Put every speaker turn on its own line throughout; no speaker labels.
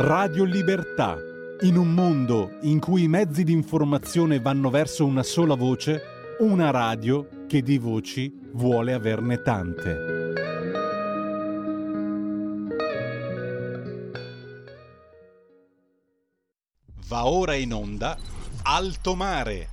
Radio Libertà. In un mondo in cui i mezzi di informazione vanno verso una sola voce, una radio che di voci vuole averne tante. Va ora in onda Alto Mare.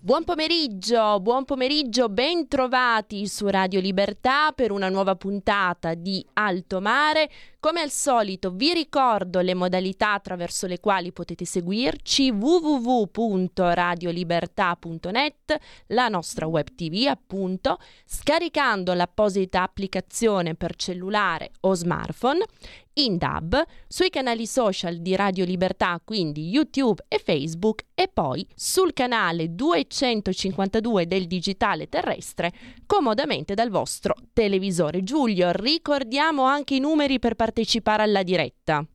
Buon pomeriggio, buon pomeriggio, ben trovati su Radio Libertà per una nuova puntata di Alto Mare. Come al solito vi ricordo le modalità attraverso le quali potete seguirci www.radiolibertà.net, la nostra web tv appunto, scaricando l'apposita applicazione per cellulare o smartphone in DAB, sui canali social di Radio Libertà, quindi YouTube e Facebook, e poi sul canale 252 del digitale terrestre, comodamente dal vostro televisore. Giulio, ricordiamo anche i numeri per partecipare alla diretta.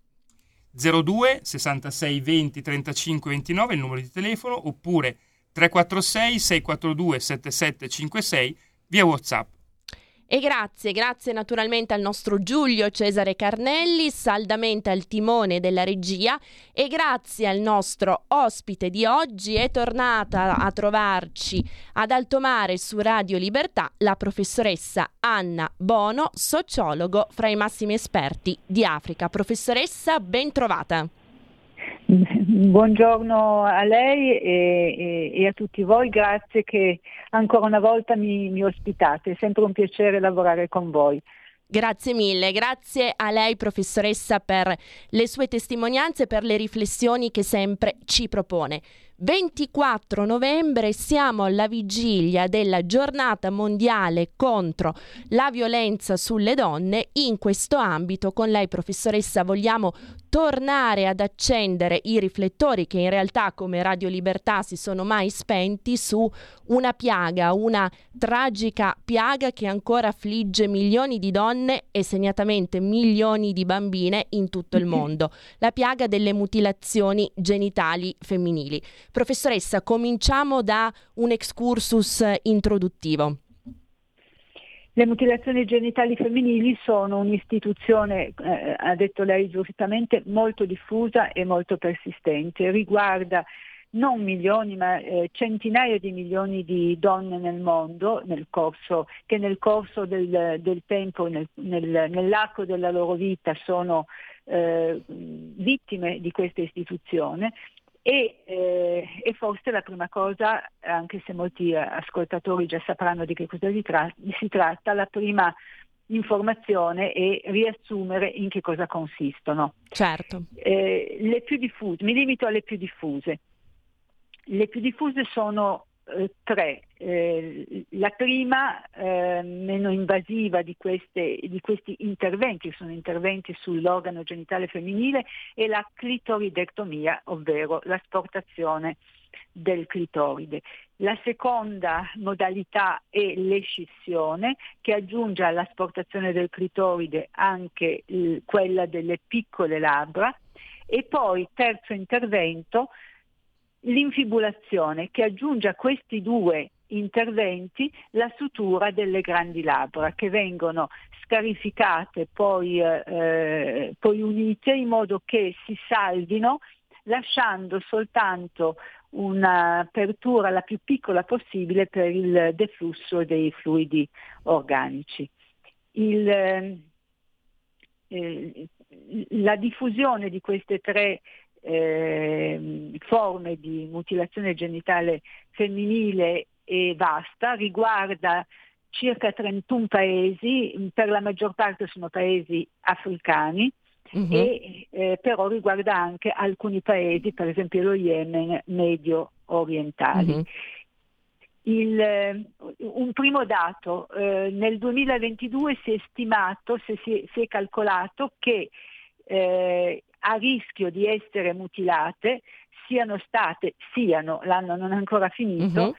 02 66 20 35 29 il numero di telefono oppure 346 642 7756 via WhatsApp.
E grazie, grazie naturalmente al nostro Giulio Cesare Carnelli, saldamente al timone della regia e grazie al nostro ospite di oggi è tornata a trovarci ad Alto Mare su Radio Libertà la professoressa Anna Bono, sociologo fra i massimi esperti di Africa. Professoressa, ben trovata.
Buongiorno a lei e, e, e, a tutti voi, grazie che ancora una volta mi, mi ospitate, è sempre un piacere lavorare con voi.
Grazie mille, grazie a lei professoressa per le sue testimonianze, per le riflessioni che sempre ci propone. 24 novembre siamo alla vigilia della giornata mondiale contro la violenza sulle donne. In questo ambito con lei professoressa vogliamo tornare ad accendere i riflettori che in realtà come Radio Libertà si sono mai spenti su una piaga, una tragica piaga che ancora affligge milioni di donne e segnatamente milioni di bambine in tutto il mondo, la piaga delle mutilazioni genitali femminili. Professoressa, cominciamo da un excursus introduttivo.
Le mutilazioni genitali femminili sono un'istituzione, eh, ha detto lei giustamente, molto diffusa e molto persistente. Riguarda non milioni ma eh, centinaia di milioni di donne nel mondo nel corso, che nel corso del, del tempo, nel, nel, nell'arco della loro vita sono eh, vittime di questa istituzione e, eh, e, forse la prima cosa, anche se molti ascoltatori già sapranno di che cosa si tratta, la prima informazione è riassumere in che cosa consistono.
Certo.
Eh, le più diffuse, mi limito alle più diffuse. Le più diffuse sono eh, tre. Eh, la prima, eh, meno invasiva di, queste, di, questi interventi, sono interventi sull'organo genitale femminile, è la clitoridectomia, ovvero l'asportazione del clitoride. La seconda modalità è l'escissione che aggiunge all'asportazione del clitoride anche eh, quella delle piccole labbra e poi terzo intervento l'infibulazione che aggiunge a questi due interventi la sutura delle grandi labbra che vengono scarificate poi, eh, poi unite in modo che si salvino lasciando soltanto un'apertura la più piccola possibile per il deflusso dei fluidi organici. Il, eh, la diffusione di queste tre eh, forme di mutilazione genitale femminile è vasta, riguarda circa 31 paesi, per la maggior parte sono paesi africani, uh-huh. e eh, però riguarda anche alcuni paesi, per esempio lo Yemen medio orientali. Uh-huh. Il, eh, un primo dato, eh, nel 2022 si è stimato, si, si, si è calcolato che eh, a rischio di essere mutilate siano state, siano, l'anno non è ancora finito, uh-huh.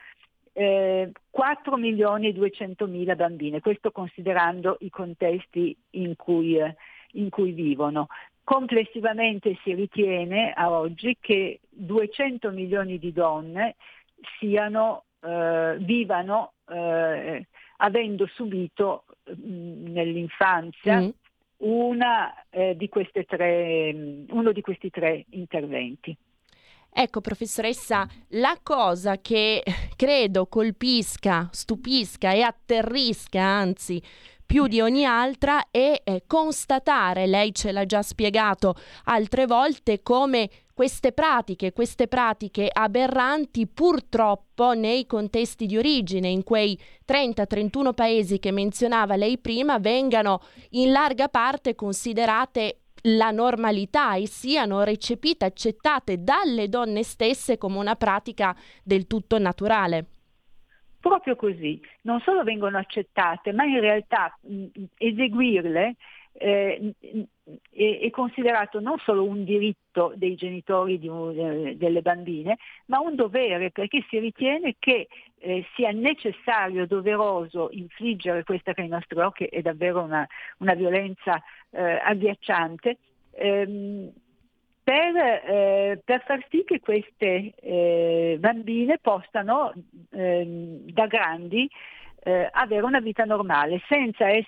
eh, 4 milioni e 200 mila bambine, questo considerando i contesti in cui, eh, in cui vivono. Complessivamente si ritiene a oggi che 200 milioni di donne siano, eh, vivano eh, avendo subito mh, nell'infanzia mm eh, di tre, uno di questi tre interventi.
Ecco, professoressa, la cosa che credo colpisca, stupisca e atterrisca, anzi, più di ogni altra è eh, constatare, lei ce l'ha già spiegato altre volte, come queste pratiche, queste pratiche aberranti purtroppo nei contesti di origine, in quei 30-31 paesi che menzionava lei prima, vengano in larga parte considerate la normalità e siano recepite, accettate dalle donne stesse come una pratica del tutto naturale.
Proprio così, non solo vengono accettate, ma in realtà mh, eseguirle eh, è, è, considerato non solo un diritto dei genitori di, eh, delle bambine, ma un dovere perché si ritiene che eh, sia necessario, doveroso infliggere questa che ai nostri occhi è davvero una, una violenza eh, agghiacciante. Ehm, per, eh, per, far sì che queste eh, bambine possano eh, da grandi eh, avere una vita normale, senza es-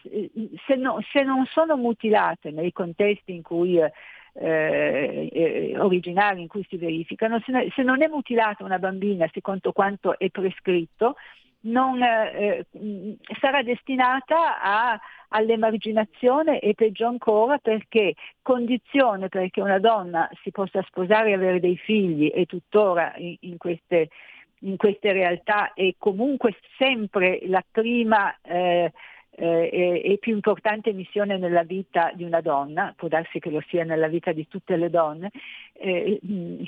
se, no, se, non sono mutilate nei contesti in cui, eh, eh, originari in cui si verificano, se, ne, se, non è mutilata una bambina secondo quanto è prescritto, non, sarà destinata a all'emarginazione e peggio ancora perché condizione perché una donna si possa sposare e avere dei figli e tuttora in, queste, in queste, realtà è comunque sempre la prima eh, eh, e, più importante missione nella vita di una donna, può darsi che lo sia nella vita di tutte le donne, eh, mm,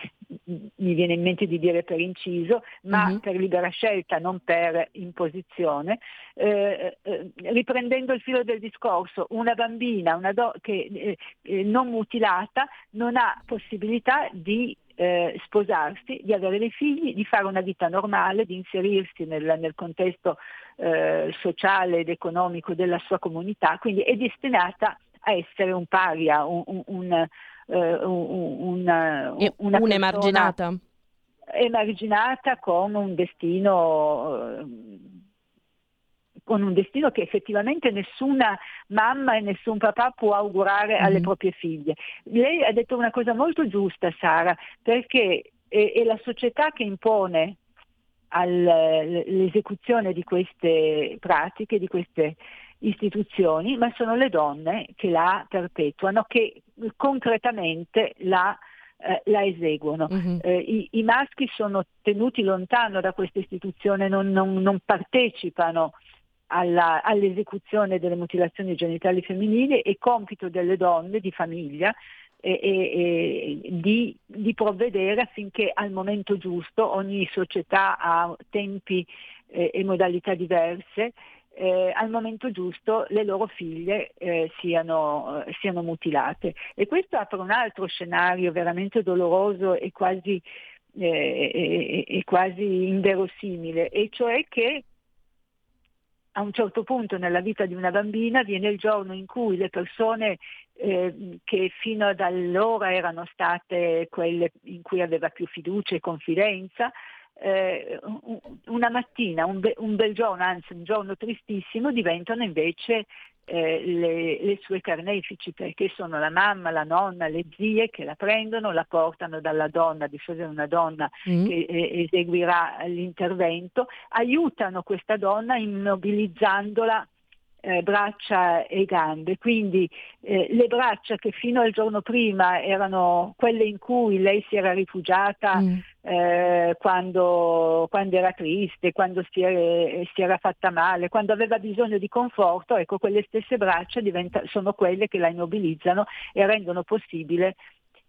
mi viene in mente di dire per inciso, ma uh-huh. per libera scelta, non per imposizione. Eh, eh, riprendendo il filo del discorso, una bambina una do- che, eh, eh, non mutilata non ha possibilità di eh, sposarsi, di avere dei figli, di fare una vita normale, di inserirsi nel, nel contesto eh, sociale ed economico della sua comunità, quindi è destinata a essere un paria, un, un, un, eh, una,
una un'emarginata.
Emarginata con un destino eh, con un destino che effettivamente nessuna mamma e nessun papà può augurare alle proprie figlie. Lei ha detto una cosa molto giusta, Sara, perché è, è la società che impone all'esecuzione di queste pratiche, di queste istituzioni, ma sono le donne che la perpetuano, che concretamente la, eh, la eseguono. Uh-huh. Eh, i, i, maschi sono tenuti lontano da questa istituzione, non, non, non partecipano alla, all'esecuzione delle mutilazioni genitali femminili, è compito delle donne di famiglia e, e, e di, di, provvedere affinché al momento giusto ogni società ha tempi eh, e modalità diverse. Eh, al momento giusto le loro figlie eh, siano, siano, mutilate. E questo apre un altro scenario veramente doloroso e quasi, eh, quasi inverosimile, e cioè che a un certo punto nella vita di una bambina viene il giorno in cui le persone eh, che fino ad allora erano state quelle in cui aveva più fiducia e confidenza, eh, una mattina, un, be- un, bel giorno, anzi un giorno tristissimo, diventano invece eh, le, le, sue carnefici, perché sono la mamma, la nonna, le zie che la prendono, la portano dalla donna, di solito una donna mm. che eh, eseguirà l'intervento, aiutano questa donna immobilizzandola eh, braccia e gambe, quindi eh, le braccia che fino al giorno prima erano quelle in cui lei si era rifugiata mm. eh, quando, quando, era triste, quando si era, si era, fatta male, quando aveva bisogno di conforto, ecco quelle stesse braccia diventa, sono quelle che la immobilizzano e rendono possibile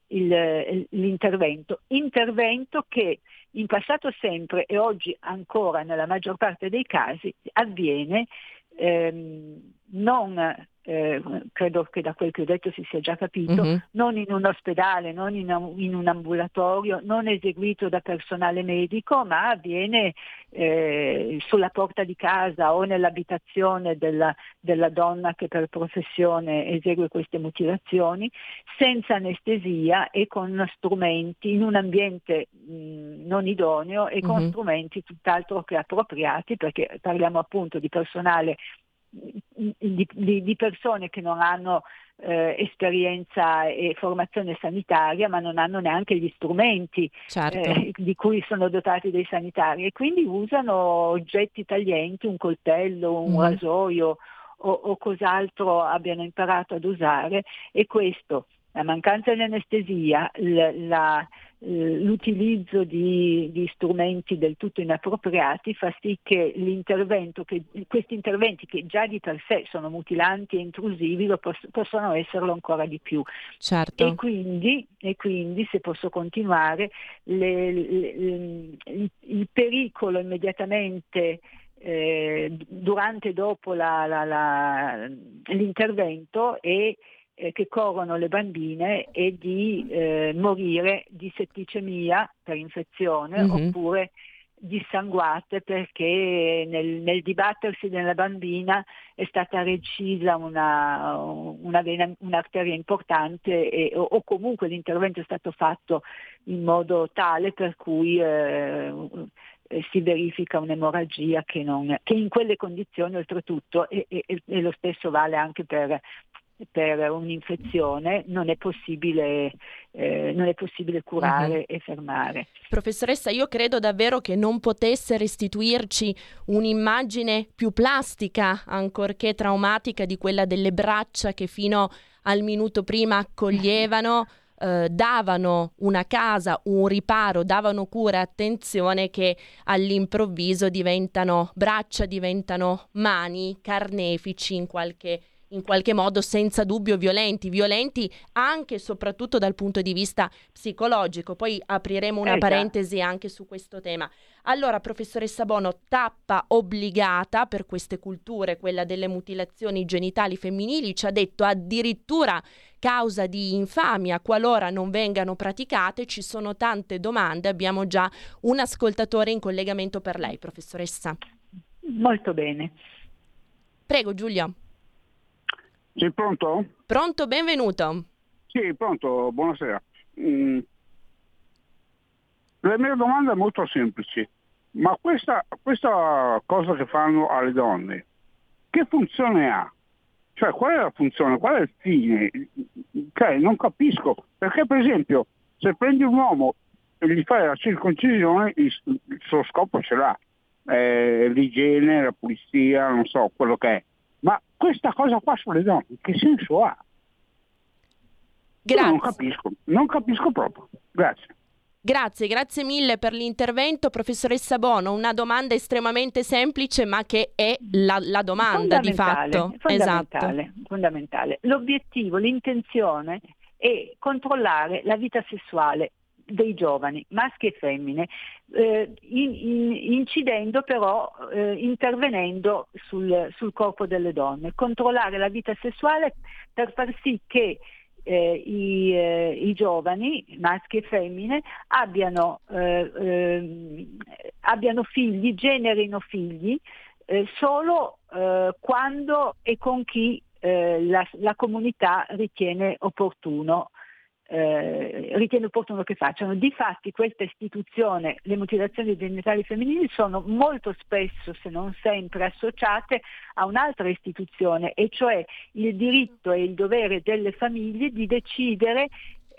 il, l'intervento. Intervento che in passato sempre e oggi ancora nella maggior parte dei casi avviene ehm, non eh, credo che da quel che ho detto si sia già capito, uh-huh. non in un ospedale, non in, in, un ambulatorio, non eseguito da personale medico, ma avviene eh, sulla porta di casa o nell'abitazione della, della, donna che per professione esegue queste mutilazioni, senza anestesia e con strumenti, in un ambiente mh, non idoneo e con uh-huh. strumenti tutt'altro che appropriati, perché parliamo appunto di personale di, di, di persone che non hanno eh, esperienza e formazione sanitaria, ma non hanno neanche gli strumenti certo. eh, di cui sono dotati dei sanitari e quindi usano oggetti taglienti, un coltello, un mm. rasoio o, o cos'altro abbiano imparato ad usare e questo la mancanza di anestesia, la, l'utilizzo di, di, strumenti del tutto inappropriati fa sì che, che, questi interventi che già di per sé sono mutilanti e intrusivi poss- possono esserlo ancora di più.
Certo.
E, quindi, e, quindi, se posso continuare, le, le, le, il, il pericolo immediatamente eh, durante e dopo la, la, la, l'intervento è eh, che corrono le bambine e di eh, morire di setticemia per infezione mm-hmm. oppure dissanguate perché nel, nel, dibattersi della bambina è stata recisa una, una vena, un'arteria importante e, o, o, comunque l'intervento è stato fatto in modo tale per cui eh, eh si verifica un'emorragia che, non, che, in quelle condizioni oltretutto e, e, e, lo stesso vale anche per per un'infezione non è possibile, eh, non è possibile curare uh-huh. e fermare.
Professoressa, io credo davvero che non potesse restituirci un'immagine più plastica, ancorché traumatica, di quella delle braccia che fino al minuto prima accoglievano. Eh, davano una casa, un riparo, davano cura attenzione che all'improvviso diventano braccia, diventano mani carnefici in qualche in qualche modo senza dubbio violenti, violenti anche e soprattutto dal punto di vista psicologico. Poi apriremo una eh, parentesi anche su questo tema. Allora, professoressa Bono, tappa obbligata per queste culture, quella delle mutilazioni genitali femminili, ci ha detto addirittura causa di infamia qualora non vengano praticate. Ci sono tante domande, abbiamo già un ascoltatore in collegamento per lei, professoressa.
Molto bene.
Prego Giulia.
Sei pronto?
Pronto, benvenuto.
Sì, pronto, buonasera. Mm. La mia domanda è molto semplice, ma questa, questa cosa che fanno alle donne, che funzione ha? Cioè, qual è la funzione? Qual è il fine? Cioè, non capisco. Perché, per esempio, se prendi un uomo e gli fai la circoncisione, il, il suo scopo ce l'ha. Eh, l'igiene, la pulizia, non so, quello che è. Ma questa cosa qua sulle donne, che senso ha?
Grazie.
Io non capisco, non capisco proprio. Grazie.
Grazie, grazie mille per l'intervento, professoressa Bono. Una domanda estremamente semplice, ma che è la, la domanda di fatto.
Fondamentale, esatto. fondamentale. L'obiettivo, l'intenzione è controllare la vita sessuale dei giovani, maschi e femmine, eh, in, in, incidendo però, eh, intervenendo sul, sul, corpo delle donne, controllare la vita sessuale per far sì che eh, i, eh, i, giovani, maschi e femmine, abbiano, eh, ehm, abbiano figli, generino figli eh, solo quando e con chi la, la comunità ritiene opportuno eh, ritiene opportuno che facciano. Difatti questa istituzione, le mutilazioni genitali femminili, sono molto spesso, se non sempre, associate a un'altra istituzione, e cioè il diritto e il dovere delle famiglie di decidere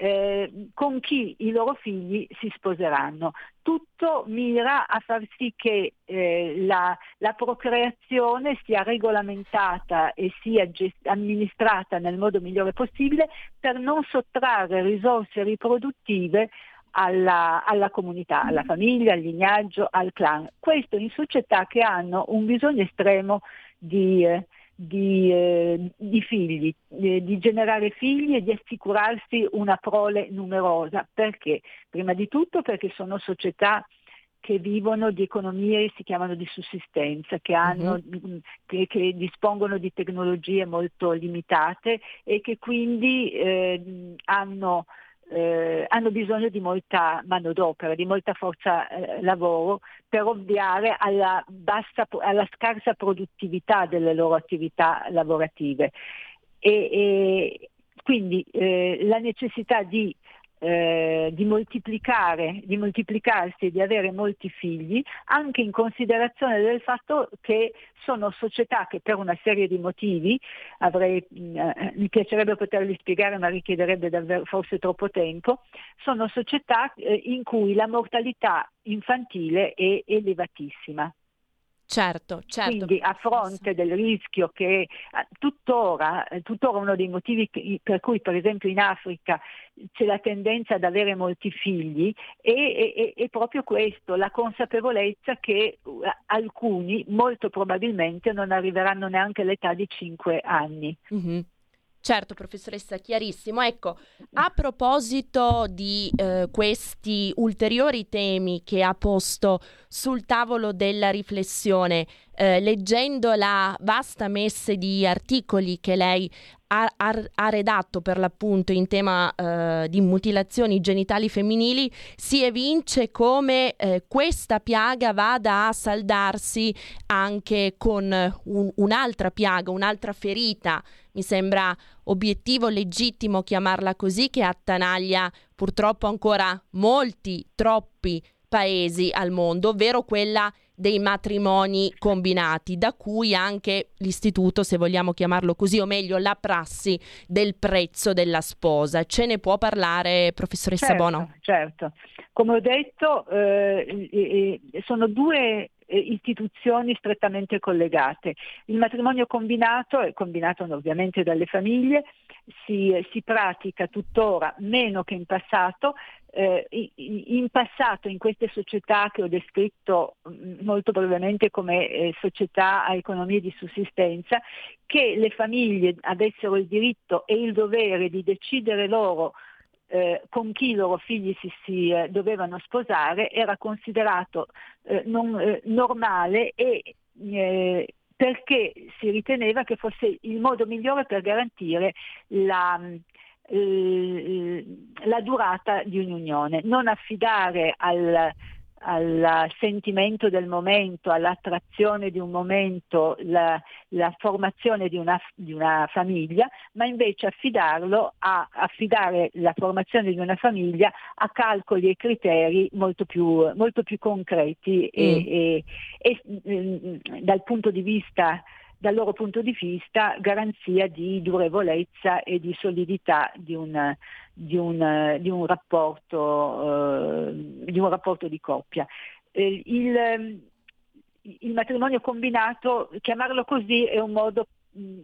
eh, con chi i loro figli si sposeranno. Tutto mira a far sì che eh, la, la, procreazione sia regolamentata e sia gest- amministrata nel modo migliore possibile per non sottrarre risorse riproduttive alla, alla, comunità, alla famiglia, al lignaggio, al clan. Questo in società che hanno un bisogno estremo di, eh, di, eh, di figli, eh, di generare figli e di assicurarsi una prole numerosa. Perché? Prima di tutto perché sono società che vivono di economie si chiamano di sussistenza, che, hanno, uh-huh. che, che dispongono di tecnologie molto limitate e che quindi eh, hanno eh, hanno bisogno di molta manodopera, di molta forza eh, lavoro per ovviare alla, bassa, alla, scarsa produttività delle loro attività lavorative. E, e quindi eh, la necessità di eh, di moltiplicare, di moltiplicarsi e di avere molti figli, anche in considerazione del fatto che sono società che per una serie di motivi, avrei, eh, mi piacerebbe poterli spiegare ma richiederebbe davvero forse troppo tempo, sono società eh, in cui la mortalità infantile è elevatissima.
Certo, certo.
Quindi a fronte del rischio che tuttora, tuttora uno dei motivi per cui per esempio in Africa c'è la tendenza ad avere molti figli è, è, è proprio questo, la consapevolezza che alcuni molto probabilmente non arriveranno neanche all'età di 5 anni.
Mm-hmm. Certo, professoressa, chiarissimo. Ecco, a proposito di eh, questi ulteriori temi che ha posto sul tavolo della riflessione, eh, leggendo la vasta messe di articoli che lei ha, ha, ha redatto per l'appunto in tema eh, di mutilazioni genitali femminili, si evince come eh, questa piaga vada a saldarsi anche con un, un'altra piaga, un'altra ferita. Mi sembra obiettivo legittimo chiamarla così, che attanaglia purtroppo ancora molti, troppi paesi al mondo, ovvero quella dei matrimoni combinati, da cui anche l'istituto, se vogliamo chiamarlo così, o meglio la prassi del prezzo della sposa. Ce ne può parlare, professoressa
certo,
Bono?
Certo, come ho detto, eh, sono due eh, istituzioni strettamente collegate. Il matrimonio combinato, è combinato ovviamente dalle famiglie, si, si pratica tuttora meno che in passato eh, in passato in queste società che ho descritto mm, molto brevemente come eh, società a economie di sussistenza, che le famiglie avessero il diritto e il dovere di decidere loro eh, con chi i loro figli si, si eh, dovevano sposare era considerato eh, non, eh, normale e perché si riteneva che fosse il modo migliore per garantire la, la durata di un'unione, non affidare al, al sentimento del momento, all'attrazione di un momento, la, la formazione di una, di una, famiglia, ma invece affidarlo a affidare la formazione di una famiglia a calcoli e criteri molto più, molto più concreti mm. e, e, e, dal punto di vista dal loro punto di vista garanzia di durevolezza e di solidità di un, di un, di un, rapporto, eh, di, un rapporto, di coppia. Eh, il, il, matrimonio combinato, chiamarlo così, è un modo mm,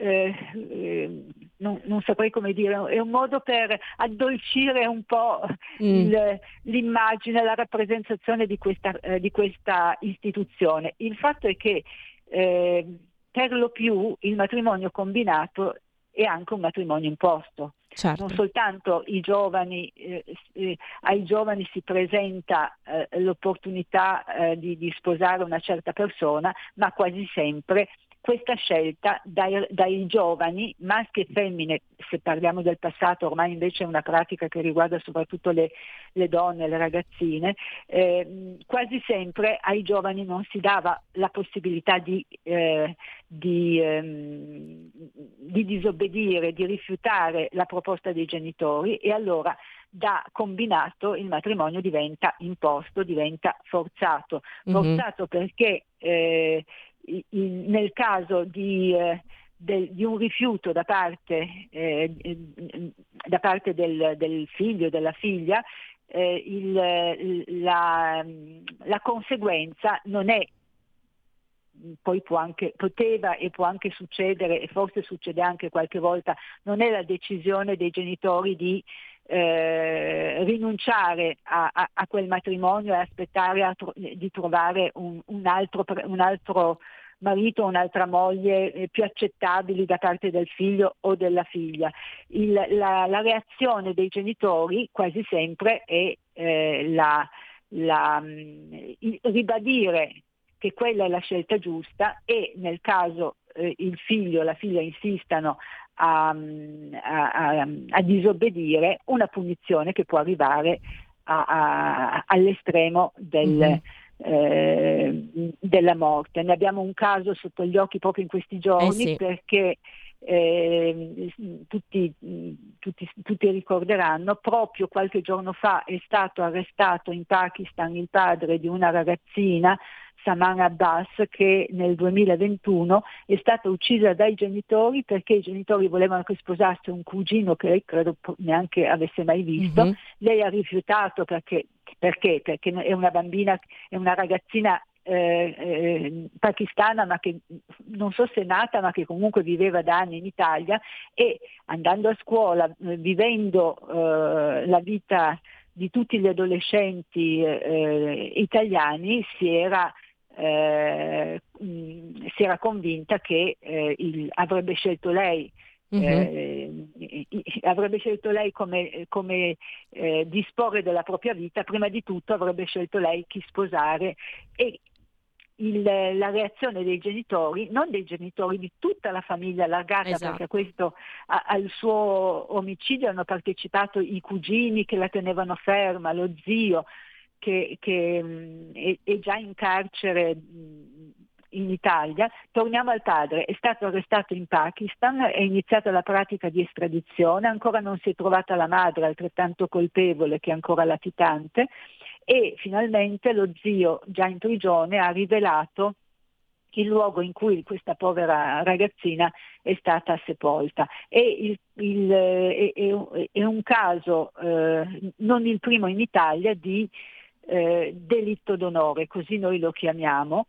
eh, eh, non, non, saprei come dire, è un modo per addolcire un po' mm. il, l'immagine, la rappresentazione di questa, eh, di questa, istituzione. Il fatto è che eh, per lo più il matrimonio combinato è anche un matrimonio imposto. Certo. Non soltanto giovani, eh, eh, ai giovani si presenta eh, l'opportunità eh, di, di, sposare una certa persona, ma quasi sempre questa scelta dai, dai, giovani, maschi e femmine, se parliamo del passato, ormai invece è una pratica che riguarda soprattutto le, le donne, le ragazzine, eh, quasi sempre ai giovani non si dava la possibilità di, eh, di, ehm, di disobbedire, di rifiutare la proposta dei genitori e allora da combinato il matrimonio diventa imposto, diventa forzato. Mm-hmm. Forzato perché eh, nel caso di, eh, del, di, un rifiuto da parte, eh, da parte del, del, figlio o della figlia, eh, il, la, la conseguenza non è poi anche, poteva e può anche succedere, e forse succede anche qualche volta, non è la decisione dei genitori di eh, rinunciare a, a, a, quel matrimonio e aspettare tro- di trovare un, un, altro, un, altro, marito o un'altra moglie eh, più accettabili da parte del figlio o della figlia. Il, la, la, reazione dei genitori quasi sempre è eh, la, la, ribadire che quella è la scelta giusta e nel caso eh, il figlio o la figlia insistano a, a, a, disobbedire una punizione che può arrivare all'estremo del, mm-hmm. Eh, della morte. Ne abbiamo un caso sotto gli occhi proprio in questi giorni eh sì. perché eh, tutti tutti, tutti, ricorderanno, proprio qualche giorno fa è stato arrestato in Pakistan il padre di una ragazzina, Saman Abbas, che nel 2021 è stata uccisa dai genitori perché i genitori volevano che sposasse un cugino che lei credo neanche avesse mai visto. Mm-hmm. Lei ha rifiutato perché, perché? perché è una bambina, è una ragazzina eh, eh, pakistana, ma che non so se è nata, ma che comunque viveva da anni in Italia e andando a scuola, eh, vivendo eh, la vita di tutti gli adolescenti eh, italiani, si era, eh, mh, si era convinta che il, avrebbe scelto lei Uh-huh. Eh, avrebbe scelto lei come, come eh, disporre della propria vita, prima di tutto avrebbe scelto lei chi sposare e il, la reazione dei genitori, non dei genitori, di tutta la famiglia allargata, esatto. perché questo, a, al suo omicidio hanno partecipato i cugini che la tenevano ferma, lo zio che, che mh, è, è, già in carcere mh, in Italia. Torniamo al padre, è stato arrestato in Pakistan, è iniziata la pratica di estradizione, ancora non si è trovata la madre altrettanto colpevole che ancora latitante e finalmente lo zio già in prigione ha rivelato il luogo in cui questa povera ragazzina è stata sepolta. E il, il, è, è, un caso, eh, non il primo in Italia, di eh, delitto d'onore, così noi lo chiamiamo,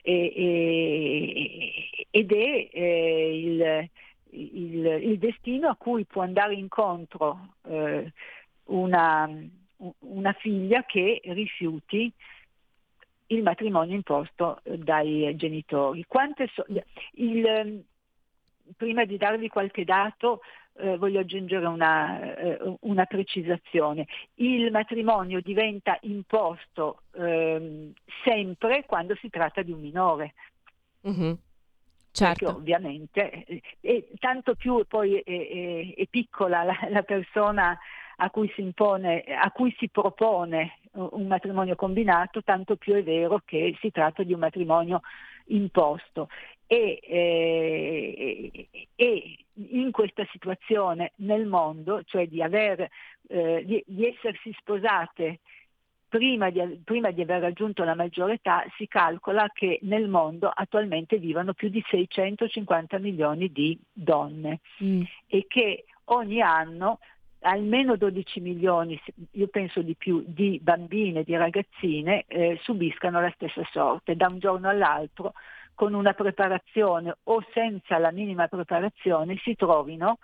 e, e, ed è eh, il, il, il, destino a cui può andare incontro eh, una una figlia che rifiuti il matrimonio imposto dai genitori. So- il, prima di darvi qualche dato eh, voglio aggiungere una, eh, una, precisazione. Il matrimonio diventa imposto eh, sempre quando si tratta di un minore. Mm-hmm. Certo. Perché ovviamente, eh, e tanto più poi è, è, è piccola la, la persona a cui si, impone, a cui si propone un matrimonio combinato, tanto più è vero che si tratta di un matrimonio imposto. E, eh, e in questa situazione nel mondo, cioè di, aver, eh, di, di essersi sposate prima di, prima di, aver raggiunto la maggiore età, si calcola che nel mondo attualmente vivono più di 650 milioni di donne mm. e che ogni anno almeno 12 milioni, io penso di più, di bambine, di ragazzine eh, subiscano la stessa sorte da un giorno all'altro con una preparazione o senza la minima preparazione si trovino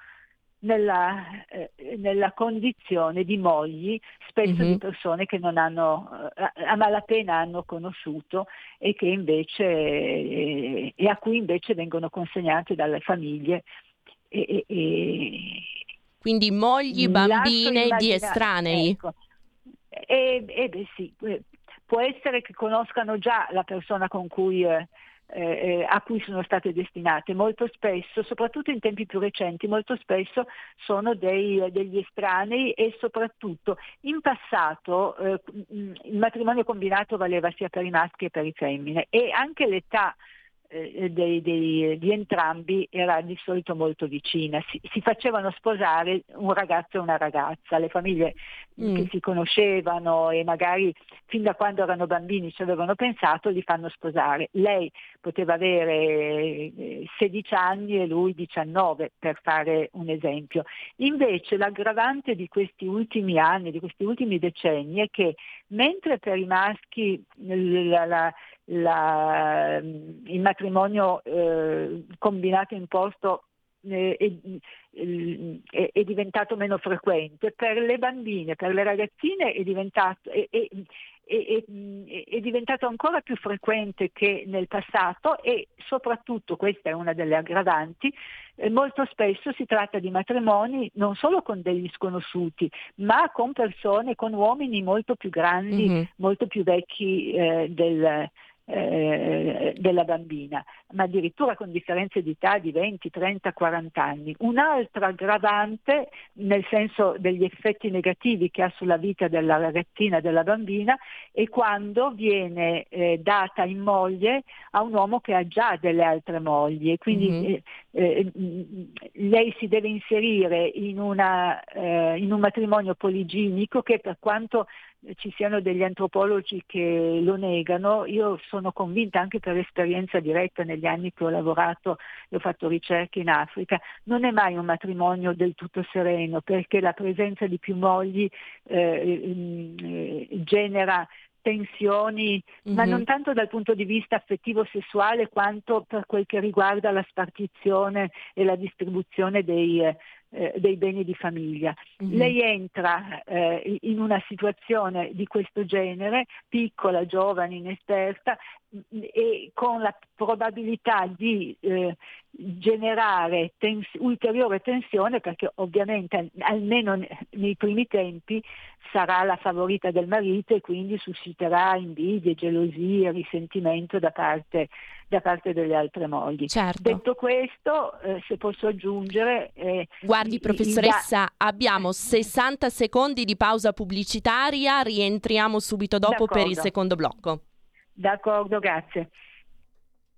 nella, eh, nella condizione di mogli, spesso mm-hmm. di persone che non hanno, eh, a malapena hanno conosciuto e, invece, eh, e a cui invece vengono consegnate dalle famiglie e, e,
quindi mogli, bambine di estranei. Ecco.
E, e beh, sì, eh, può essere che conoscano già la persona con cui, eh, eh, a cui sono state destinate. Molto spesso, soprattutto in tempi più recenti, molto spesso sono dei, degli estranei e soprattutto in passato eh, il matrimonio combinato valeva sia per i maschi che per i femmine e anche l'età eh, dei, dei, di entrambi era di solito molto vicina. Si, si, facevano sposare un ragazzo e una ragazza, le famiglie mm. che si conoscevano e magari fin da quando erano bambini ci avevano pensato li fanno sposare. Lei poteva avere 16 eh, anni e lui 19 per fare un esempio. Invece l'aggravante di questi ultimi anni, di questi ultimi decenni è che mentre per i maschi la, la, la, il matrimonio eh, combinato imposto eh, è, è, è, diventato meno frequente, per le bambine, per le ragazzine è diventato, è, è, diventato ancora più frequente che nel passato e soprattutto, questa è una delle aggravanti, eh, molto spesso si tratta di matrimoni non solo con degli sconosciuti, ma con persone, con uomini molto più grandi, mm-hmm. molto più vecchi eh, del, eh, della bambina, ma addirittura con differenze di età di 20, 30, 40 anni. Un'altra aggravante, nel senso degli effetti negativi che ha sulla vita della ragazzina, della bambina, è quando viene eh, data in moglie a un uomo che ha già delle altre mogli e quindi mm-hmm. eh, eh, lei si deve inserire in, una, eh, in, un matrimonio poliginico che per quanto ci siano degli antropologi che lo negano, io sono convinta anche per esperienza diretta negli anni che ho lavorato e ho fatto ricerche in Africa, non è mai un matrimonio del tutto sereno perché la presenza di più mogli eh, eh, genera tensioni, mm-hmm. ma non tanto dal punto di vista affettivo-sessuale quanto per quel che riguarda la spartizione e la distribuzione dei, eh, dei beni di famiglia. Mm-hmm. Lei entra eh, in una situazione di questo genere, piccola, giovane, inesperta, e con la probabilità di eh, generare tens- ulteriore tensione perché ovviamente almeno nei primi tempi sarà la favorita del marito e quindi susciterà invidie, gelosie, risentimento da parte, da parte delle altre mogli.
Certo.
Detto questo, eh, se posso aggiungere...
Eh, Guardi professoressa, da... abbiamo 60 secondi di pausa pubblicitaria, rientriamo subito dopo D'accordo. per il secondo blocco.
D'accordo, grazie.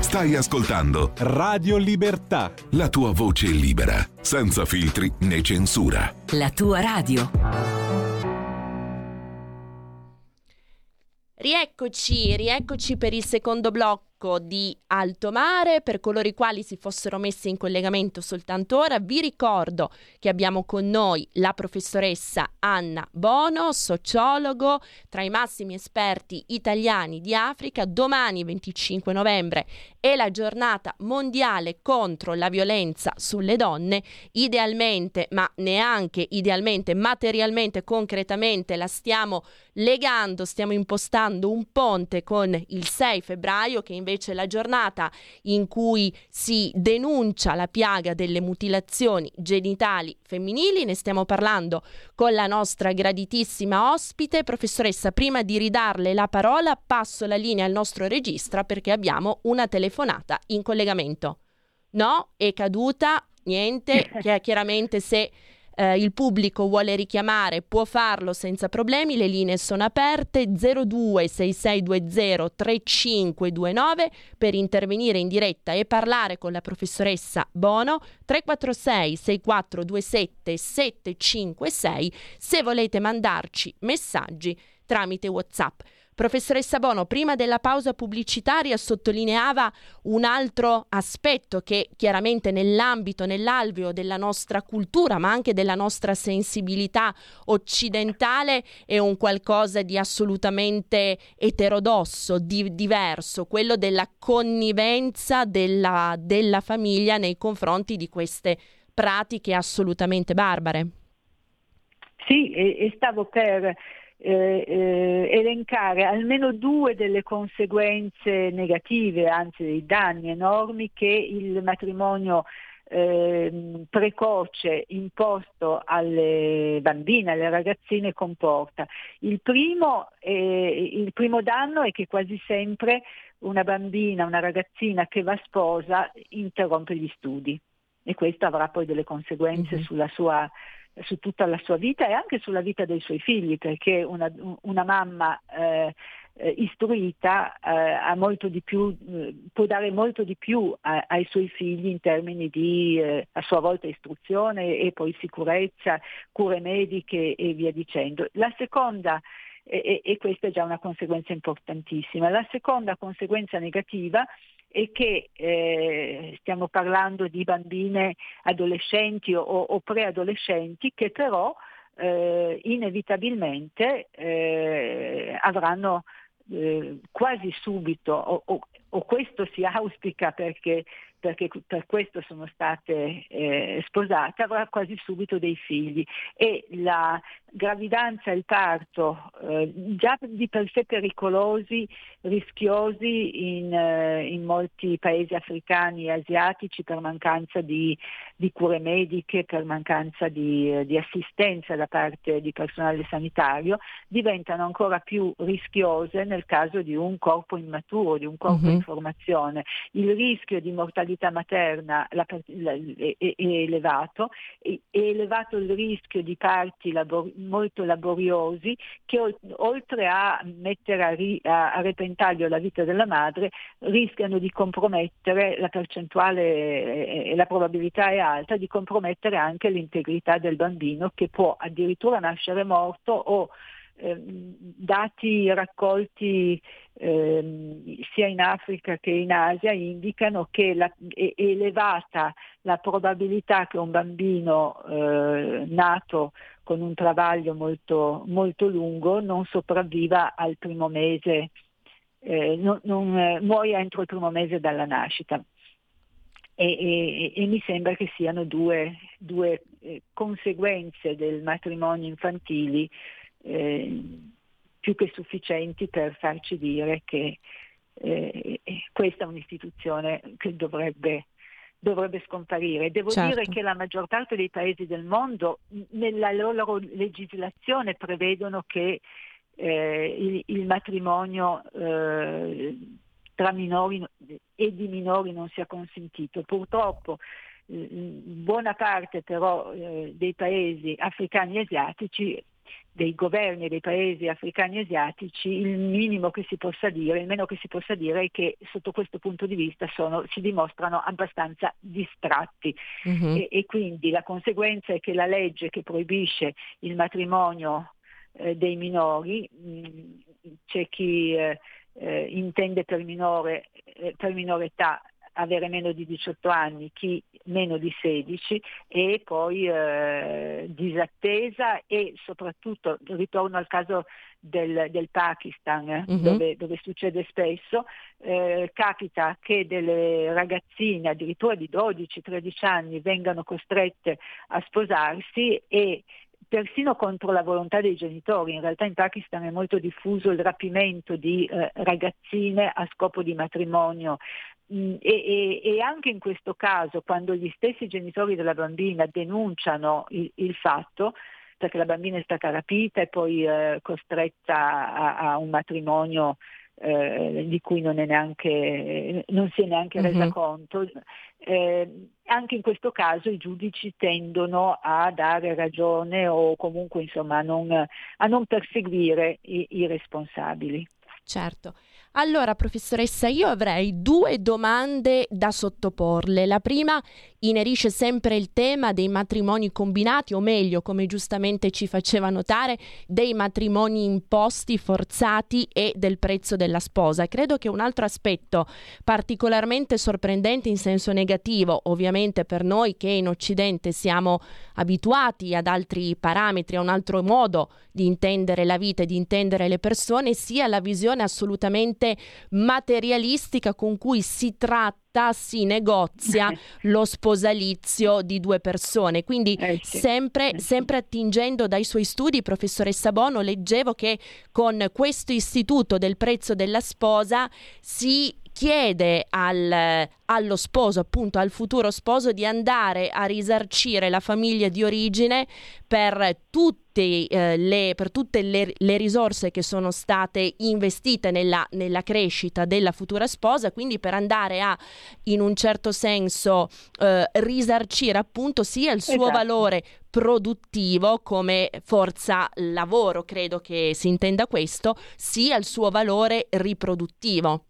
Stai ascoltando
Radio Libertà.
La tua voce libera, senza filtri né censura.
La tua radio.
Rieccoci, rieccoci per il secondo blocco blocco di alto mare per coloro i quali si fossero messi in collegamento soltanto ora. Vi ricordo che abbiamo con noi la professoressa Anna Bono, sociologo, tra i massimi esperti italiani di Africa. Domani 25 novembre è la giornata mondiale contro la violenza sulle donne. Idealmente, ma neanche idealmente, materialmente, concretamente la stiamo legando, stiamo impostando un ponte con il 6 febbraio che invece è la giornata in cui si denuncia la piaga delle mutilazioni genitali femminili. Ne stiamo parlando con la nostra graditissima ospite. Professoressa, prima di ridarle la parola passo la linea al nostro regista perché abbiamo una telefonata in collegamento. No, è caduta, niente, chiaramente se eh, il pubblico vuole richiamare può farlo senza problemi, le linee sono aperte 02 6620 3529 per intervenire in diretta e parlare con la professoressa Bono 346 6427 756 se volete mandarci messaggi tramite WhatsApp. Professoressa Bono, prima della pausa pubblicitaria sottolineava un altro aspetto che chiaramente nell'ambito, nell'alveo della nostra cultura, ma anche della nostra sensibilità occidentale, è un qualcosa di assolutamente eterodosso, di, diverso, quello della connivenza della, della famiglia nei confronti di queste pratiche assolutamente barbare.
Sì, e, e stavo per eh, eh, elencare almeno due delle conseguenze negative, anzi dei danni enormi che il matrimonio eh, precoce imposto alle bambine, alle ragazzine comporta. Il primo, eh, il primo danno è che quasi sempre una bambina, una ragazzina che va sposa interrompe gli studi e questo avrà poi delle conseguenze mm-hmm. sulla sua su tutta la sua vita e anche sulla vita dei suoi figli, perché una, una mamma eh, istruita eh, più, eh, può dare molto di più a, ai suoi figli in termini di eh, a sua volta istruzione e poi sicurezza, cure mediche e via dicendo. La seconda e, e, questa è già una conseguenza importantissima. La seconda conseguenza negativa e che eh, stiamo parlando di bambine adolescenti o, o preadolescenti che però eh, inevitabilmente eh, avranno eh, quasi subito, o, o, o, questo si auspica perché perché per questo sono state eh, sposate, avrà quasi subito dei figli e la gravidanza e il parto, eh, già di per sé pericolosi, rischiosi in, eh, in, molti paesi africani e asiatici per mancanza di, di cure mediche, per mancanza di, di, assistenza da parte di personale sanitario, diventano ancora più rischiose nel caso di un corpo immaturo, di un corpo uh-huh. in formazione. Il rischio di mortalità materna la, la, è, è, elevato, è, è elevato il rischio di parti labor- molto laboriosi che oltre a mettere a, ri- a, a, repentaglio la vita della madre rischiano di compromettere la percentuale e la probabilità è alta di compromettere anche l'integrità del bambino che può addirittura nascere morto o Ehm, dati raccolti eh, sia in Africa che in Asia indicano che la, è elevata la probabilità che un bambino eh, nato con un travaglio molto, molto, lungo non sopravviva al primo mese, eh, non, non eh, muoia entro il primo mese dalla nascita. E, e, e, mi sembra che siano due, due eh, conseguenze del matrimonio infantili eh, più che sufficienti per farci dire che eh, questa è un'istituzione che dovrebbe, dovrebbe scomparire. Devo certo. dire che la maggior parte dei paesi del mondo nella loro legislazione prevedono che eh, il, il, matrimonio eh, tra minori e di minori non sia consentito. Purtroppo buona parte però eh, dei paesi africani e asiatici dei governi dei paesi africani e asiatici, il minimo che si possa dire, il meno che si possa dire è che sotto questo punto di vista sono, si dimostrano abbastanza distratti uh-huh. e, e, quindi la conseguenza è che la legge che proibisce il matrimonio eh, dei minori, mm, c'è chi eh, eh, intende per minore, eh, per minore età avere meno di 18 anni, chi meno di 16 e poi eh, disattesa e soprattutto, ritorno al caso del, del Pakistan eh, uh-huh. dove, dove, succede spesso, eh, capita che delle ragazzine addirittura di 12-13 anni vengano costrette a sposarsi e persino contro la volontà dei genitori. In realtà in Pakistan è molto diffuso il rapimento di eh, ragazzine a scopo di matrimonio e, e, e, anche in questo caso, quando gli stessi genitori della bambina denunciano il, il fatto, perché la bambina è stata rapita e poi eh, costretta a, a, un matrimonio eh, di cui non, neanche, non, si è neanche resa mm-hmm. conto, eh, anche in questo caso i giudici tendono a dare ragione o comunque insomma, a, non, a non perseguire i, i responsabili.
Certo. Allora, professoressa, io avrei due domande da sottoporle. La prima inerisce sempre il tema dei matrimoni combinati, o meglio, come giustamente ci faceva notare, dei matrimoni imposti, forzati e del prezzo della sposa. Credo che un altro aspetto particolarmente sorprendente in senso negativo, ovviamente per noi che in Occidente siamo abituati ad altri parametri, a un altro modo di intendere la vita e di intendere le persone, sia la visione assolutamente materialistica con cui si tratta si negozia lo sposalizio di due persone. Quindi eh sì, sempre, eh sì. sempre, attingendo dai suoi studi, professoressa Bono, leggevo che con questo istituto del prezzo della sposa si chiede al, allo sposo, appunto al futuro sposo, di andare a risarcire la famiglia di origine per tutte, eh, le, per tutte le, le, risorse che sono state investite nella, nella, crescita della futura sposa, quindi per andare a, in un certo senso, eh, risarcire appunto sia il suo esatto. valore produttivo come forza lavoro, credo che si intenda questo, sia il suo valore riproduttivo.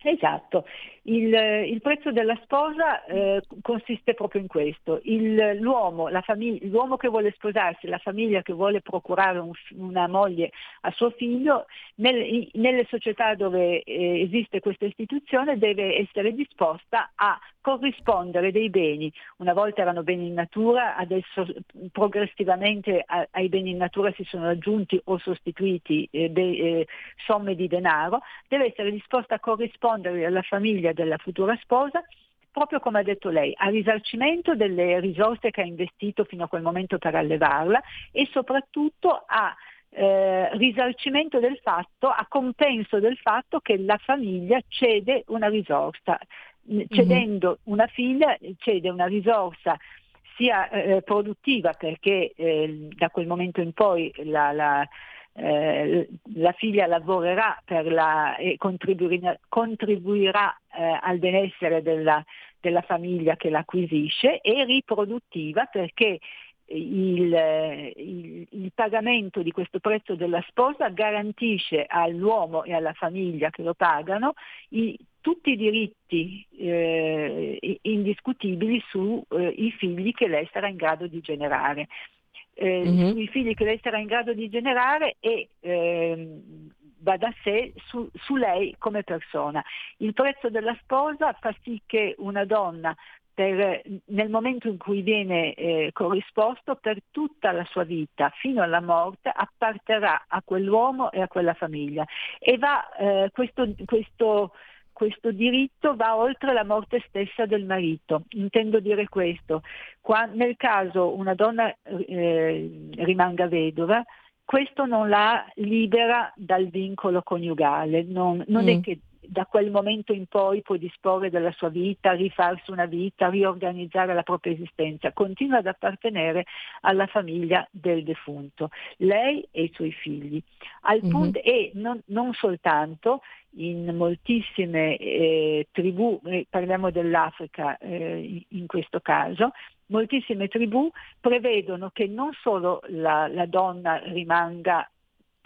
Esatto, il, il, prezzo della sposa eh, consiste proprio in questo. Il, l'uomo, famig- l'uomo, che vuole sposarsi, la famiglia che vuole procurare un, una moglie a suo figlio, nel, nelle società dove eh, esiste questa istituzione deve essere disposta a corrispondere dei beni. Una volta erano beni in natura, adesso progressivamente ai beni in natura si sono aggiunti o sostituiti eh, de, eh, somme di denaro, deve essere disposta a corrispondere alla famiglia della futura sposa proprio come ha detto lei, a risarcimento delle risorse che ha investito fino a quel momento per allevarla e soprattutto a eh, risarcimento del fatto, a compenso del fatto che la famiglia cede una risorsa. Cedendo mm-hmm. una figlia cede una risorsa sia eh, produttiva perché eh, da quel momento in poi la, la, eh, la figlia lavorerà la, e contribuirà, contribuirà eh, al benessere della, della famiglia che l'acquisisce e riproduttiva perché il, il, il, pagamento di questo prezzo della sposa garantisce all'uomo e alla famiglia che lo pagano i, tutti i diritti eh, indiscutibili sui eh, figli che lei sarà in grado di generare. Eh, mm-hmm. Sui figli che lei sarà in grado di generare e ehm, va da sé su, su, lei come persona. Il prezzo della sposa fa sì che una donna per, nel momento in cui viene eh, corrisposto per tutta la sua vita, fino alla morte, apparterrà a quell'uomo e a quella famiglia. E va, eh, questo, questo, questo, diritto va oltre la morte stessa del marito. Intendo dire questo, Qua, nel caso una donna eh, rimanga vedova, questo non la libera dal vincolo coniugale, non, non mm. è che da quel momento in poi può disporre della sua vita, rifarsi una vita, riorganizzare la propria esistenza, continua ad appartenere alla famiglia del defunto, lei e i suoi figli. Al mm-hmm. punto, e non, non, soltanto in moltissime eh, tribù, eh, parliamo dell'Africa eh, in questo caso, moltissime tribù prevedono che non solo la, la donna rimanga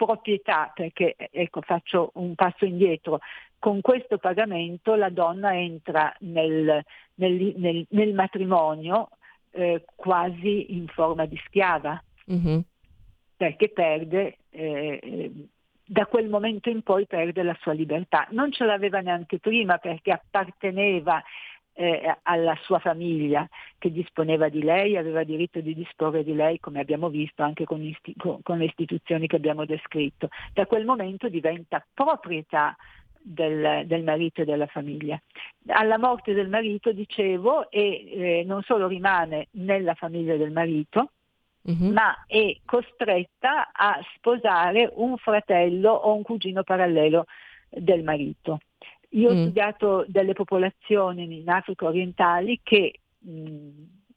proprietà, perché ecco faccio un passo indietro, con questo pagamento la donna entra nel, nel, nel, nel matrimonio eh, quasi in forma di schiava, mm-hmm. perché perde, eh, da quel momento in poi perde la sua libertà. Non ce l'aveva neanche prima perché apparteneva eh, alla sua famiglia che disponeva di lei, aveva diritto di disporre di lei, come abbiamo visto anche con, isti- con le istituzioni che abbiamo descritto. Da quel momento diventa proprietà del, del, marito e della famiglia. Alla morte del marito, dicevo, e eh, non solo rimane nella famiglia del marito, uh-huh. ma è costretta a sposare un fratello o un cugino parallelo del marito. Io mm. ho studiato delle popolazioni in Africa orientali che mh,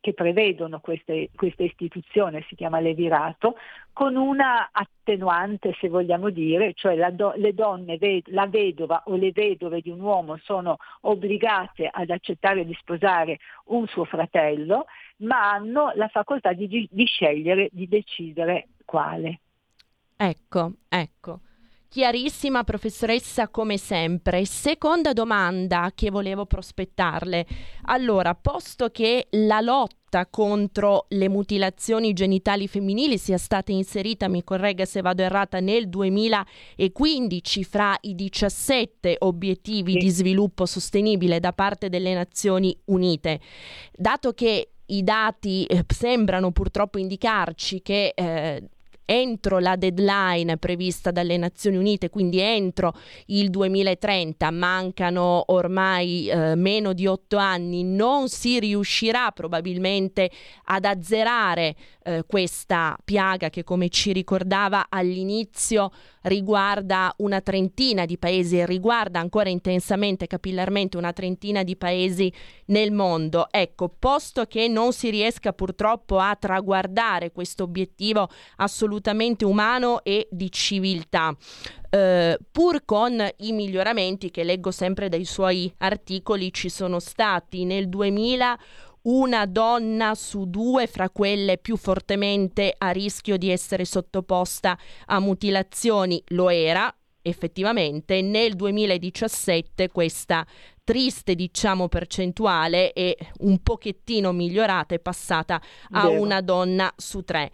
che prevedono queste, questa istituzione, si chiama levirato, con una attenuante, se vogliamo dire, cioè do, le donne, la vedova o le vedove di un uomo sono obbligate ad accettare di sposare un suo fratello, ma hanno la facoltà di, di scegliere, di decidere quale.
Ecco, ecco. Chiarissima professoressa come sempre. Seconda domanda che volevo prospettarle. Allora, posto che la lotta contro le mutilazioni genitali femminili sia stata inserita, mi corregga se vado errata, nel 2015 fra i 17 obiettivi sì. di sviluppo sostenibile da parte delle Nazioni Unite, dato che i dati eh, sembrano purtroppo indicarci che eh, entro la deadline prevista dalle Nazioni Unite, quindi entro il 2030, mancano ormai eh, meno di otto anni, non si riuscirà probabilmente ad azzerare eh, questa piaga che come ci ricordava all'inizio riguarda una trentina di paesi e riguarda ancora intensamente, capillarmente una trentina di paesi nel mondo. Ecco, posto che non si riesca purtroppo a traguardare questo obiettivo assolutamente umano e di civiltà, Uh, pur con i miglioramenti che leggo sempre dai suoi articoli, ci sono stati nel 2000 una donna su due fra quelle più fortemente a rischio di essere sottoposta a mutilazioni lo era. Effettivamente nel 2017 questa triste diciamo percentuale è un pochettino migliorata è passata a Vero. una donna su tre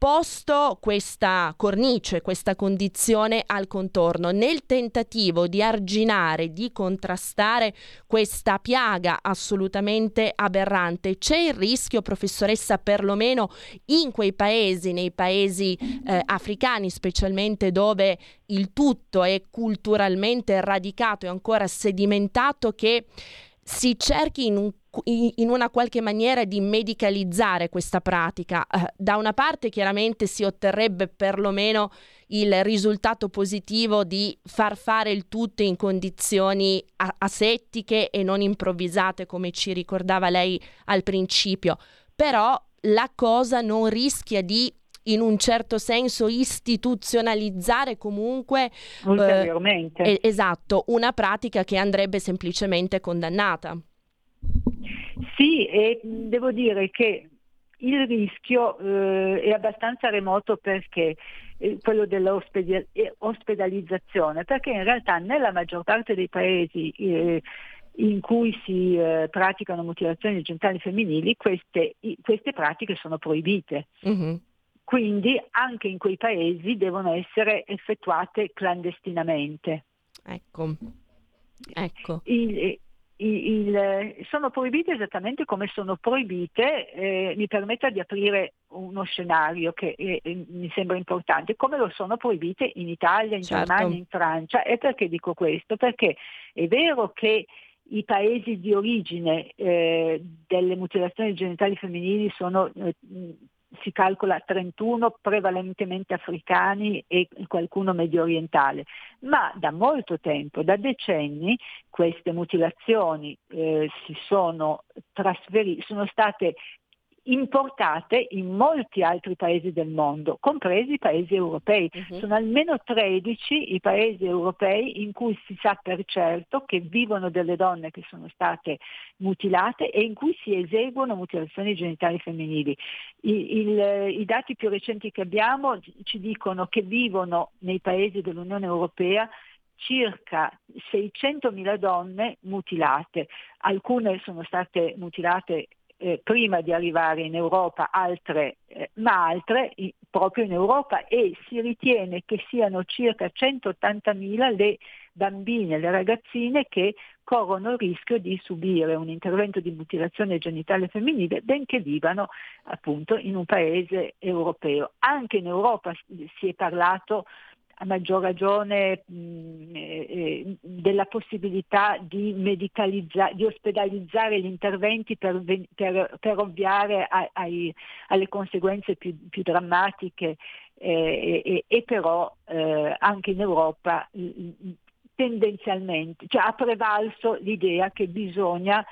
posto questa cornice, questa condizione al contorno, nel tentativo di arginare, di contrastare questa piaga assolutamente aberrante, c'è il rischio, professoressa, perlomeno in quei paesi, nei paesi eh, africani specialmente dove il tutto è culturalmente radicato e ancora sedimentato, che si cerchi in, un, in, una qualche maniera di medicalizzare questa pratica. Eh, da una parte chiaramente si otterrebbe perlomeno il risultato positivo di far fare il tutto in condizioni asettiche e non improvvisate come ci ricordava lei al principio, però la cosa non rischia di in un certo senso istituzionalizzare comunque eh,
ulteriormente
eh, esatto una pratica che andrebbe semplicemente condannata
sì e devo dire che il rischio eh, è abbastanza remoto perché eh, quello dell'ospedalizzazione perché in realtà nella maggior parte dei paesi eh, in cui si eh, praticano mutilazioni genitali femminili, queste, queste pratiche sono proibite. Mm-hmm. Quindi anche in quei paesi devono essere effettuate clandestinamente.
Ecco. ecco.
Il, il, il, sono proibite esattamente come sono proibite, eh, mi permetta di aprire uno scenario che eh, mi sembra importante, come lo sono proibite in Italia, in certo. Germania, in Francia. E perché dico questo? Perché è vero che i paesi di origine eh, delle mutilazioni genitali femminili sono eh, si calcola 31 prevalentemente africani e qualcuno medio orientale, ma da molto tempo, da decenni, queste mutilazioni eh, sono trasferite, sono state importate in molti altri paesi del mondo, compresi i paesi europei. Uh-huh. Sono almeno 13 i paesi europei in cui si sa per certo che vivono delle donne che sono state mutilate e in cui si eseguono mutilazioni genitali femminili. I, il, I dati più recenti che abbiamo ci dicono che vivono nei paesi dell'Unione Europea circa 600.000 donne mutilate. Alcune sono state mutilate eh, prima di arrivare in Europa, altre, eh, ma altre i, proprio in Europa e si ritiene che siano circa 180.000 le bambine, le ragazzine che corrono il rischio di subire un intervento di mutilazione genitale femminile benché vivano appunto in un paese europeo. Anche in Europa si è parlato a maggior ragione mh, eh, eh, della possibilità di, di ospedalizzare gli interventi per, per, per ovviare a, ai, alle conseguenze più, più drammatiche eh, e, e, però eh, anche in Europa tendenzialmente, cioè ha prevalso l'idea che bisogna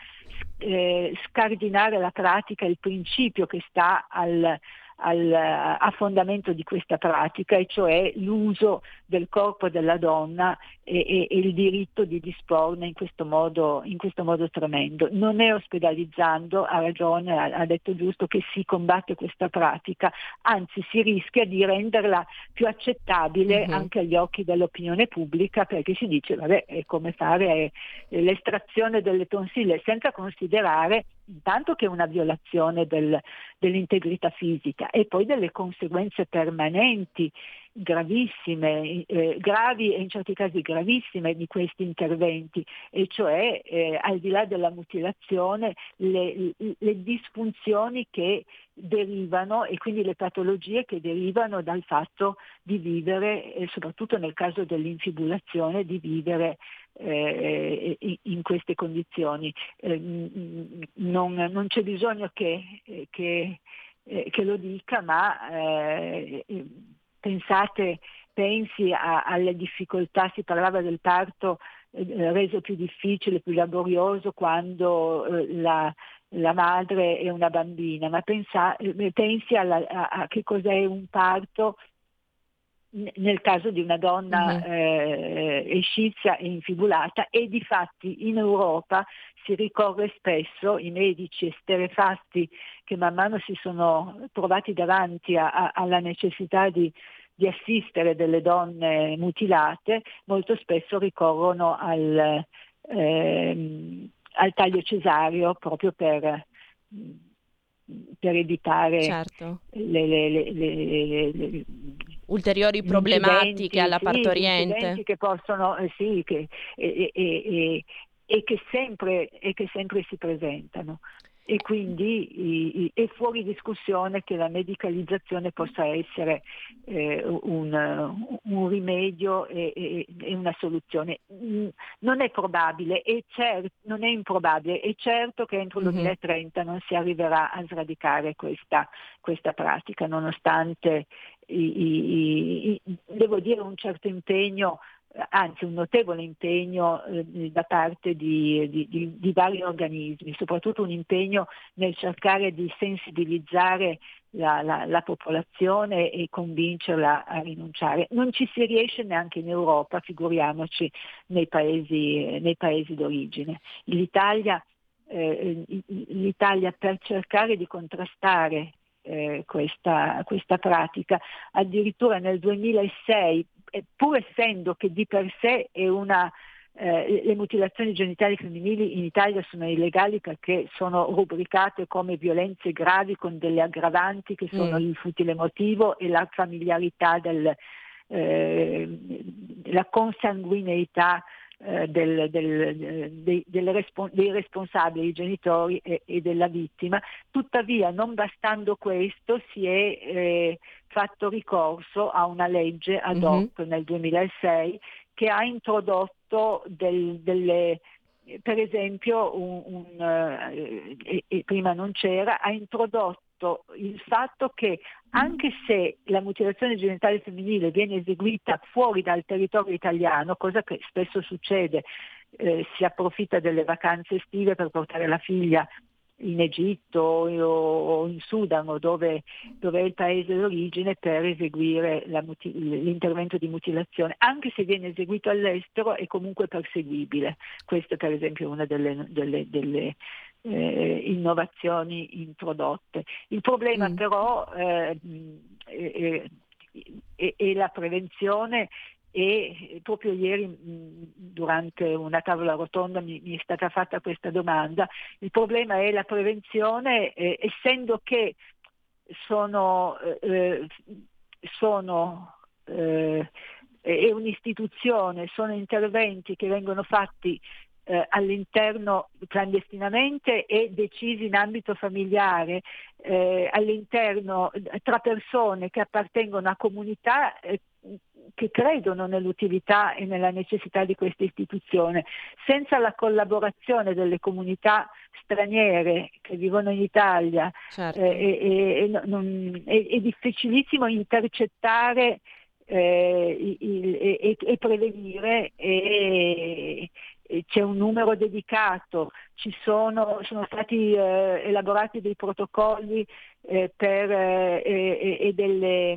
eh, scardinare la pratica, il principio che sta al, al, a fondamento di questa pratica, e cioè l'uso del corpo della donna e, e, e il diritto di disporne in questo, modo, in questo, modo, tremendo. Non è ospedalizzando, ha ragione, ha, ha, detto giusto che si combatte questa pratica, anzi si rischia di renderla più accettabile uh-huh. anche agli occhi dell'opinione pubblica perché si dice vabbè è come fare l'estrazione delle tonsille senza considerare intanto che è una violazione del, dell'integrità fisica e poi delle conseguenze permanenti gravissime, eh, gravi e in certi casi gravissime di questi interventi, e cioè eh, al di là della mutilazione le, le disfunzioni che derivano e quindi le patologie che derivano dal fatto di vivere, soprattutto nel caso dell'infibulazione, di vivere eh, in queste condizioni. Eh, non, non, c'è bisogno che, che, eh, che lo dica, ma eh, pensate, pensi a, alle difficoltà, si parlava del parto eh, reso più difficile, più laborioso quando eh, la, la, madre è una bambina, ma pensa, pensi alla, a, a che cos'è un parto nel caso di una donna uh-huh. eh, escizia e infibulata e di fatti in Europa si ricorre spesso, i medici esterefatti che man mano si sono trovati davanti a, a, alla necessità di, di, assistere delle donne mutilate, molto spesso ricorrono al, eh, al taglio cesareo proprio per per evitare certo. le, le, le,
ulteriori problematiche alla partoriente.
Sì, che possono, eh, sì, che, e, e, e, che sempre, e che sempre si presentano. e quindi è fuori discussione che la medicalizzazione possa essere eh, un, un, rimedio e, e, e, una soluzione. Non è probabile, è cer- non è improbabile, è certo che entro il 2030 mhm. non si arriverà a sradicare questa, questa pratica, nonostante i, i, devo dire un certo impegno anzi un notevole impegno eh, da parte di, di, di, di, vari organismi, soprattutto un impegno nel cercare di sensibilizzare la, la, la, popolazione e convincerla a rinunciare. Non ci si riesce neanche in Europa, figuriamoci nei paesi, nei paesi d'origine. L'Italia, eh, l'Italia per cercare di contrastare eh, questa, questa, pratica. Addirittura nel 2006 pur essendo che di per sé una, eh, le mutilazioni genitali femminili in Italia sono illegali perché sono rubricate come violenze gravi con delle aggravanti che sono mm. il futile motivo e la familiarità del, eh, la consanguineità eh, del, del, dei, respons- dei, responsabili, i genitori e, e, della vittima. Tuttavia, non bastando questo, si è eh, fatto ricorso a una legge ad mm-hmm. hoc mm-hmm. nel 2006 che ha introdotto del, delle per esempio, un, un, uh, e, e prima non c'era, ha introdotto fatto il fatto che anche se la mutilazione genitale femminile viene eseguita fuori dal territorio italiano, cosa che spesso succede, eh, si approfitta delle vacanze estive per portare la figlia in Egitto o in Sudan dove, dove, è il paese d'origine per eseguire muti- l'intervento di mutilazione. Anche se viene eseguito all'estero è comunque perseguibile. Questa è per esempio una delle, delle, delle eh, innovazioni introdotte. Il problema mm. però eh, è, è, è, la prevenzione e proprio ieri durante una tavola rotonda mi, mi, è stata fatta questa domanda. Il problema è la prevenzione, eh, essendo che sono, eh, sono eh, è un'istituzione, sono interventi che vengono fatti eh, all'interno clandestinamente e decisi in ambito familiare, eh, all'interno tra persone che appartengono a comunità eh, che credono nell'utilità e nella necessità di questa istituzione. Senza la collaborazione delle comunità straniere che vivono in Italia certo. eh, è, non, è, è, difficilissimo intercettare eh, il, e, e, prevenire e, c'è un numero dedicato, sono, sono stati eh, elaborati dei protocolli eh, per, eh, e, delle,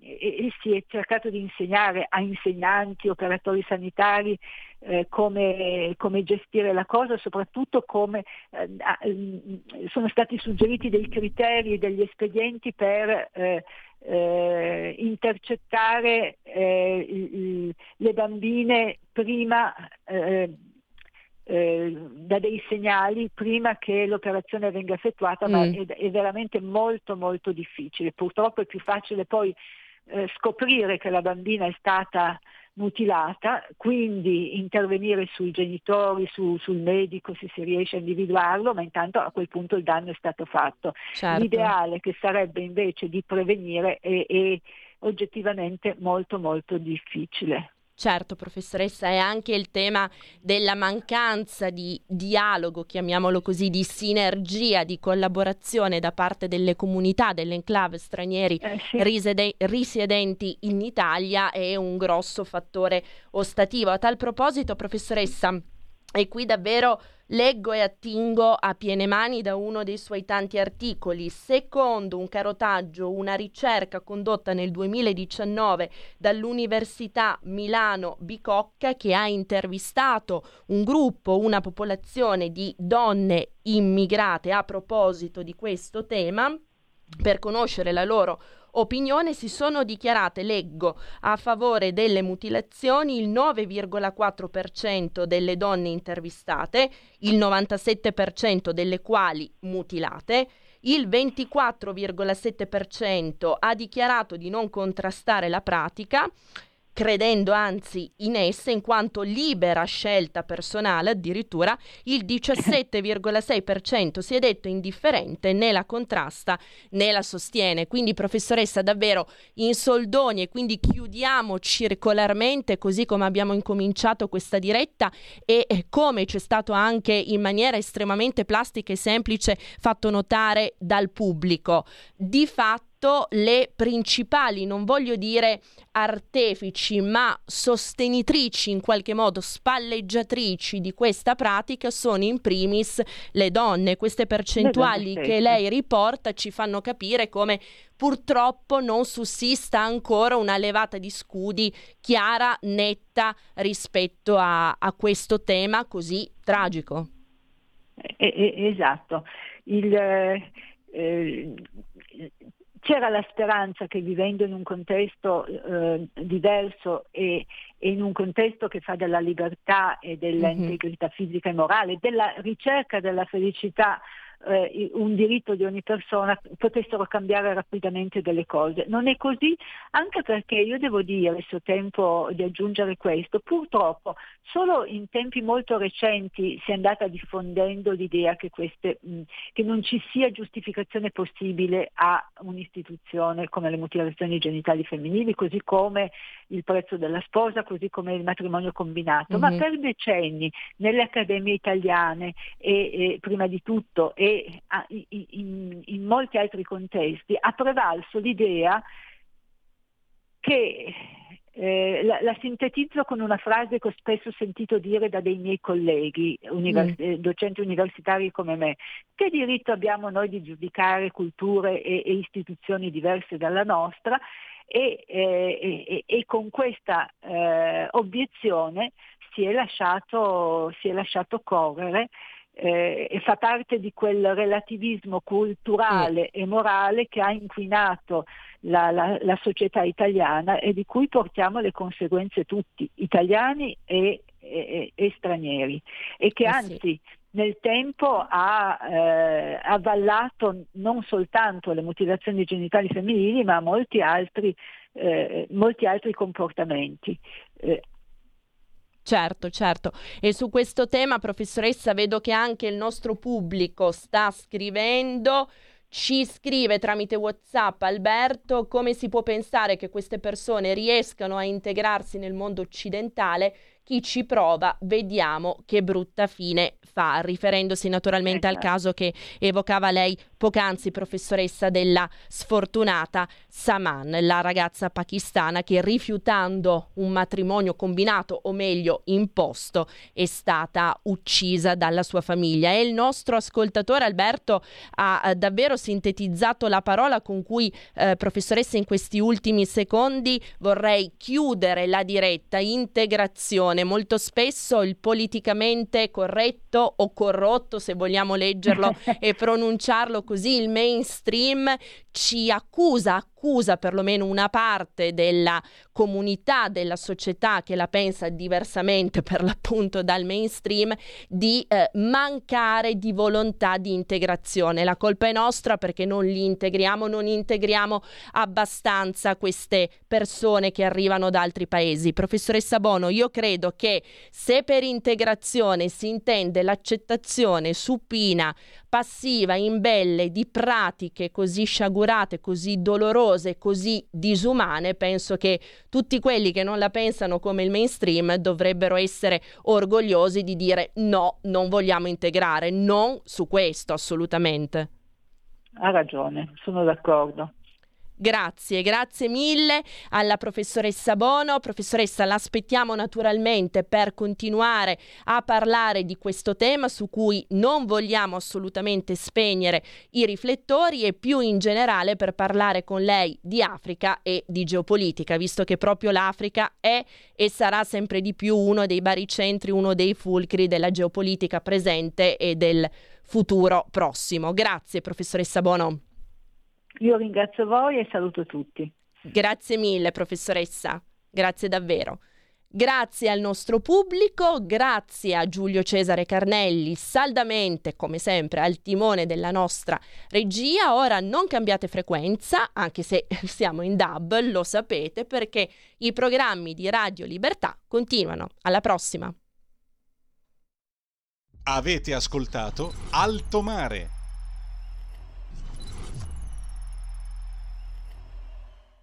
e, si è cercato di insegnare a insegnanti, operatori sanitari eh, come, come, gestire la cosa, soprattutto come eh, sono stati suggeriti dei criteri, degli espedienti per eh, eh, intercettare eh, le bambine prima eh, eh, da dei segnali prima che l'operazione venga effettuata, mm. ma è, è, veramente molto molto difficile. Purtroppo è più facile poi eh, scoprire che la bambina è stata mutilata, quindi intervenire sui genitori, su, sul medico se si riesce a individuarlo, ma intanto a quel punto il danno è stato fatto. Certo. L'ideale che sarebbe invece di prevenire è, è oggettivamente molto molto difficile.
Certo, professoressa, è anche il tema della mancanza di dialogo, chiamiamolo così, di sinergia, di collaborazione da parte delle comunità, delle enclave stranieri eh, sì. risede- risiedenti in Italia è un grosso fattore ostativo. A tal proposito, professoressa, e qui davvero leggo e attingo a piene mani da uno dei suoi tanti articoli. Secondo un carotaggio, una ricerca condotta nel 2019 dall'Università Milano Bicocca che ha intervistato un gruppo, una popolazione di donne immigrate a proposito di questo tema per conoscere la loro opinione si sono dichiarate, leggo, a favore delle mutilazioni il 9,4% delle donne intervistate, il 97% delle quali mutilate, il 24,7% ha dichiarato di non contrastare la pratica, credendo anzi in esse in quanto libera scelta personale addirittura il 17,6% si è detto indifferente né la contrasta né la sostiene. Quindi professoressa davvero in soldoni e quindi chiudiamo circolarmente così come abbiamo incominciato questa diretta e come c'è stato anche in maniera estremamente plastica e semplice fatto notare dal pubblico. Di fatto fatto le principali, non voglio dire artefici, ma sostenitrici in qualche modo, spalleggiatrici di questa pratica sono in primis le donne. Queste percentuali che lei riporta ci fanno capire come purtroppo non sussista ancora una levata di scudi chiara, netta rispetto a, a questo tema così tragico.
esatto. Il, eh, c'era la speranza che vivendo in un contesto eh, diverso e, e, in un contesto che fa della libertà e dell'integrità mm-hmm. fisica e morale, della ricerca della felicità eh, un diritto di ogni persona potessero cambiare rapidamente delle cose. Non è così anche perché io devo dire, se ho tempo di aggiungere questo, purtroppo solo in tempi molto recenti si è andata diffondendo l'idea che, queste, mh, che non ci sia giustificazione possibile a un'istituzione come le mutilazioni genitali femminili, così come il prezzo della sposa, così come il matrimonio combinato, mm-hmm. ma per decenni nelle accademie italiane e, e prima di tutto e in, in molti altri contesti ha prevalso l'idea che eh, la, la, sintetizzo con una frase che ho spesso sentito dire da dei miei colleghi, univers- mm. Eh, docenti universitari come me. Che diritto abbiamo noi di giudicare culture e, e istituzioni diverse dalla nostra? E, eh, e, e con questa eh, obiezione si è lasciato, si è lasciato correre eh, e fa parte di quel relativismo culturale e morale che ha inquinato la, la, la, società italiana e di cui portiamo le conseguenze tutti, italiani e, e, e stranieri, e che eh anzi sì. nel tempo ha eh, avallato non soltanto le mutilazioni genitali femminili, ma molti altri, eh, molti altri comportamenti. Eh,
Certo, certo. E su questo tema, professoressa, vedo che anche il nostro pubblico sta scrivendo. Ci scrive tramite WhatsApp Alberto come si può pensare che queste persone riescano a integrarsi nel mondo occidentale chi ci prova vediamo che brutta fine fa, riferendosi naturalmente al caso che evocava lei poc'anzi, professoressa della sfortunata Saman, la ragazza pakistana che rifiutando un matrimonio combinato, o meglio imposto, è stata uccisa dalla sua famiglia. E il nostro ascoltatore Alberto ha davvero sintetizzato la parola con cui, eh, professoressa, in questi ultimi secondi vorrei chiudere la diretta integrazione attenzione, molto spesso il politicamente corretto o corrotto, se vogliamo leggerlo e pronunciarlo così, il mainstream ci accusa, accusa perlomeno una parte della comunità, della società che la pensa diversamente per l'appunto dal mainstream, di eh, mancare di volontà di integrazione. La colpa è nostra perché non li integriamo, non integriamo abbastanza queste persone che arrivano da altri paesi. Professoressa Bono, io credo che se per integrazione si intende l'accettazione supina, passiva, imbelle di pratiche così sciagurate, così dolorose, così disumane, penso che tutti quelli che non la pensano come il mainstream dovrebbero essere orgogliosi di dire no, non vogliamo integrare, non su questo assolutamente.
Ha ragione, sono d'accordo.
Grazie, grazie mille alla professoressa Bono. Professoressa, l'aspettiamo naturalmente per continuare a parlare di questo tema su cui non vogliamo assolutamente spegnere i riflettori e più in generale per parlare con lei di Africa e di geopolitica, visto che proprio l'Africa è e sarà sempre di più uno dei baricentri, uno dei fulcri della geopolitica presente e del futuro prossimo. Grazie, professoressa Bono.
Io ringrazio voi e saluto tutti.
Grazie mille, professoressa. Grazie davvero. Grazie al nostro pubblico, grazie a Giulio Cesare Carnelli, saldamente come sempre al timone della nostra regia. Ora non cambiate frequenza, anche se siamo in dub, lo sapete, perché i programmi di Radio Libertà continuano. Alla prossima!
Avete ascoltato Alto Mare